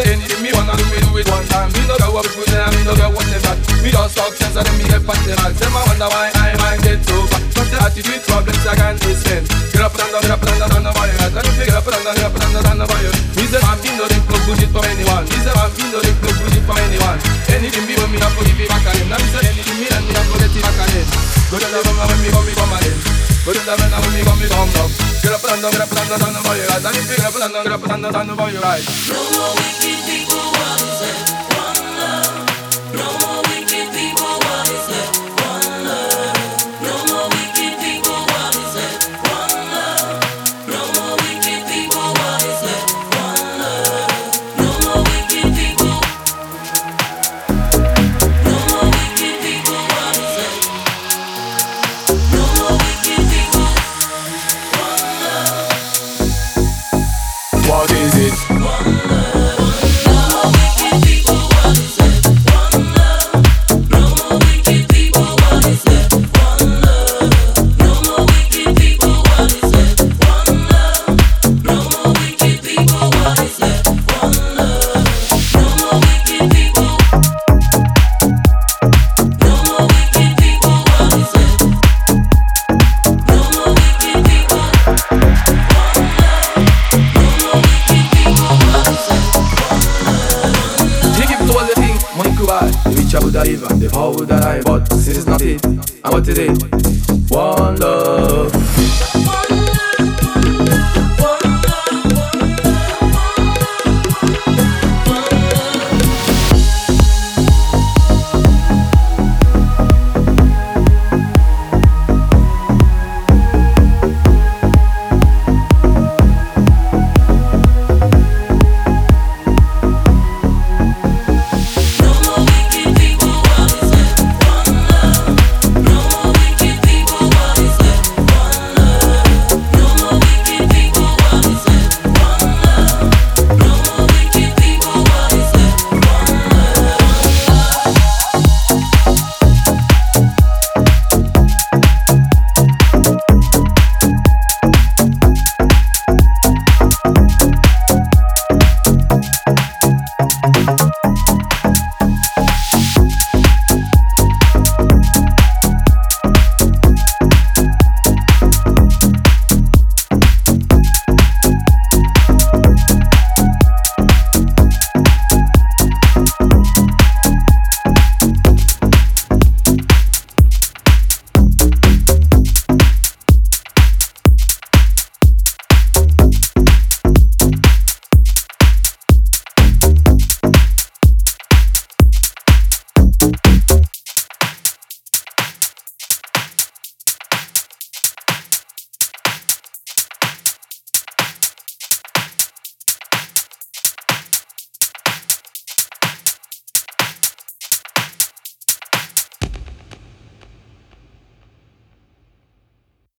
say anything me wanna do, me do it one time. Me no care what people say, me no care what they back. Me just talk sense and then me get past them. Tell me wonder why I might get so far. Just the attitude problems I can't explain. Get up and down, get up and down, down the wire. I don't get up and down, get up and down, down the wire. Me say I'm in no lip, no good it for anyone. Me say I'm in no lip, no good it for anyone. Anything me want me, to forgive it back again. Now me say anything me, and me I forget it back again. Go to the when me come. Go to the room when me come, me come. Get up and down, get up and down, down fire. And if you get up and down, get up and down, down the fire. Right. No more wicked people, is I would have even, the power would I, but this is not it. And what it? One love.